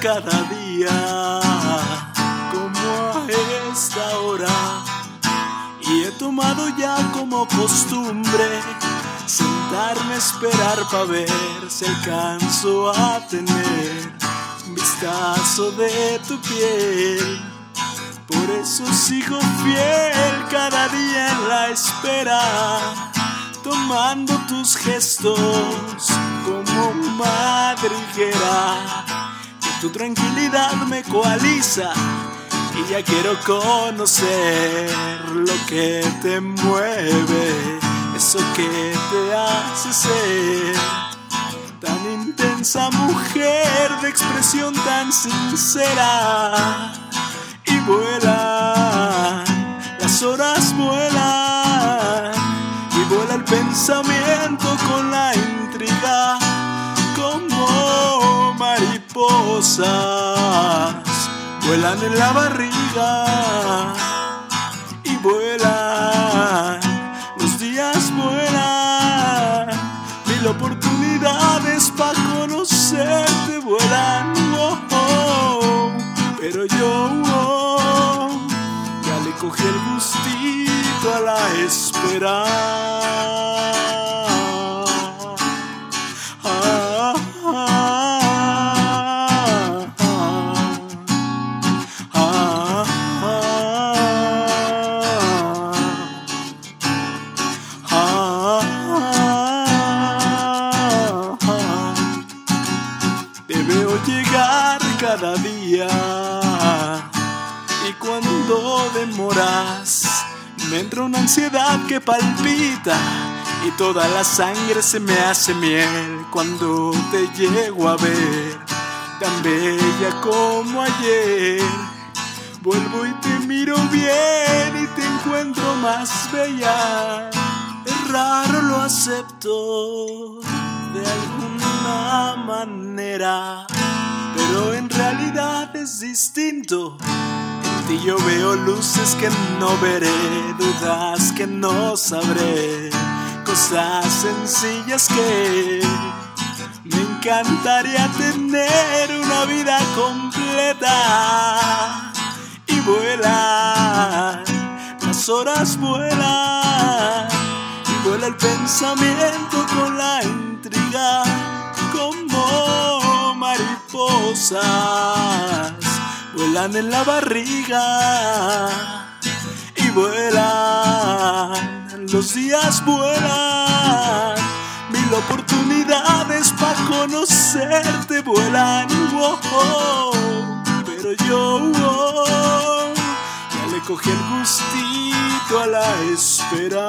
cada día como a esta hora y he tomado ya como costumbre sentarme a esperar para ver si alcanzo a tener vistazo de tu piel. Por eso sigo fiel cada día en la espera, tomando tus gestos como madriguera. Que tu tranquilidad me coaliza y ya quiero conocer lo que te mueve, eso que te hace ser tan intensa mujer de expresión tan sincera y vuela, vuelan en la barriga y vuelan, los días vuelan, mil oportunidades para conocerte vuelan, oh, oh, pero yo oh, ya le cogí el gustito a la espera. Cada día y cuando demoras me entra una ansiedad que palpita y toda la sangre se me hace miel cuando te llego a ver tan bella como ayer. Vuelvo y te miro bien y te encuentro más bella. Es raro, lo acepto de alguna manera, realidad es distinto. En ti yo veo luces que no veré, dudas que no sabré, cosas sencillas que me encantaría tener una vida completa y vuelan, las horas vuelan y vuela el pensamiento con la intriga como vuelan en la barriga y vuelan, los días vuelan, mil oportunidades para conocerte vuelan, oh, oh, pero yo ya le cogí el gustito a la espera.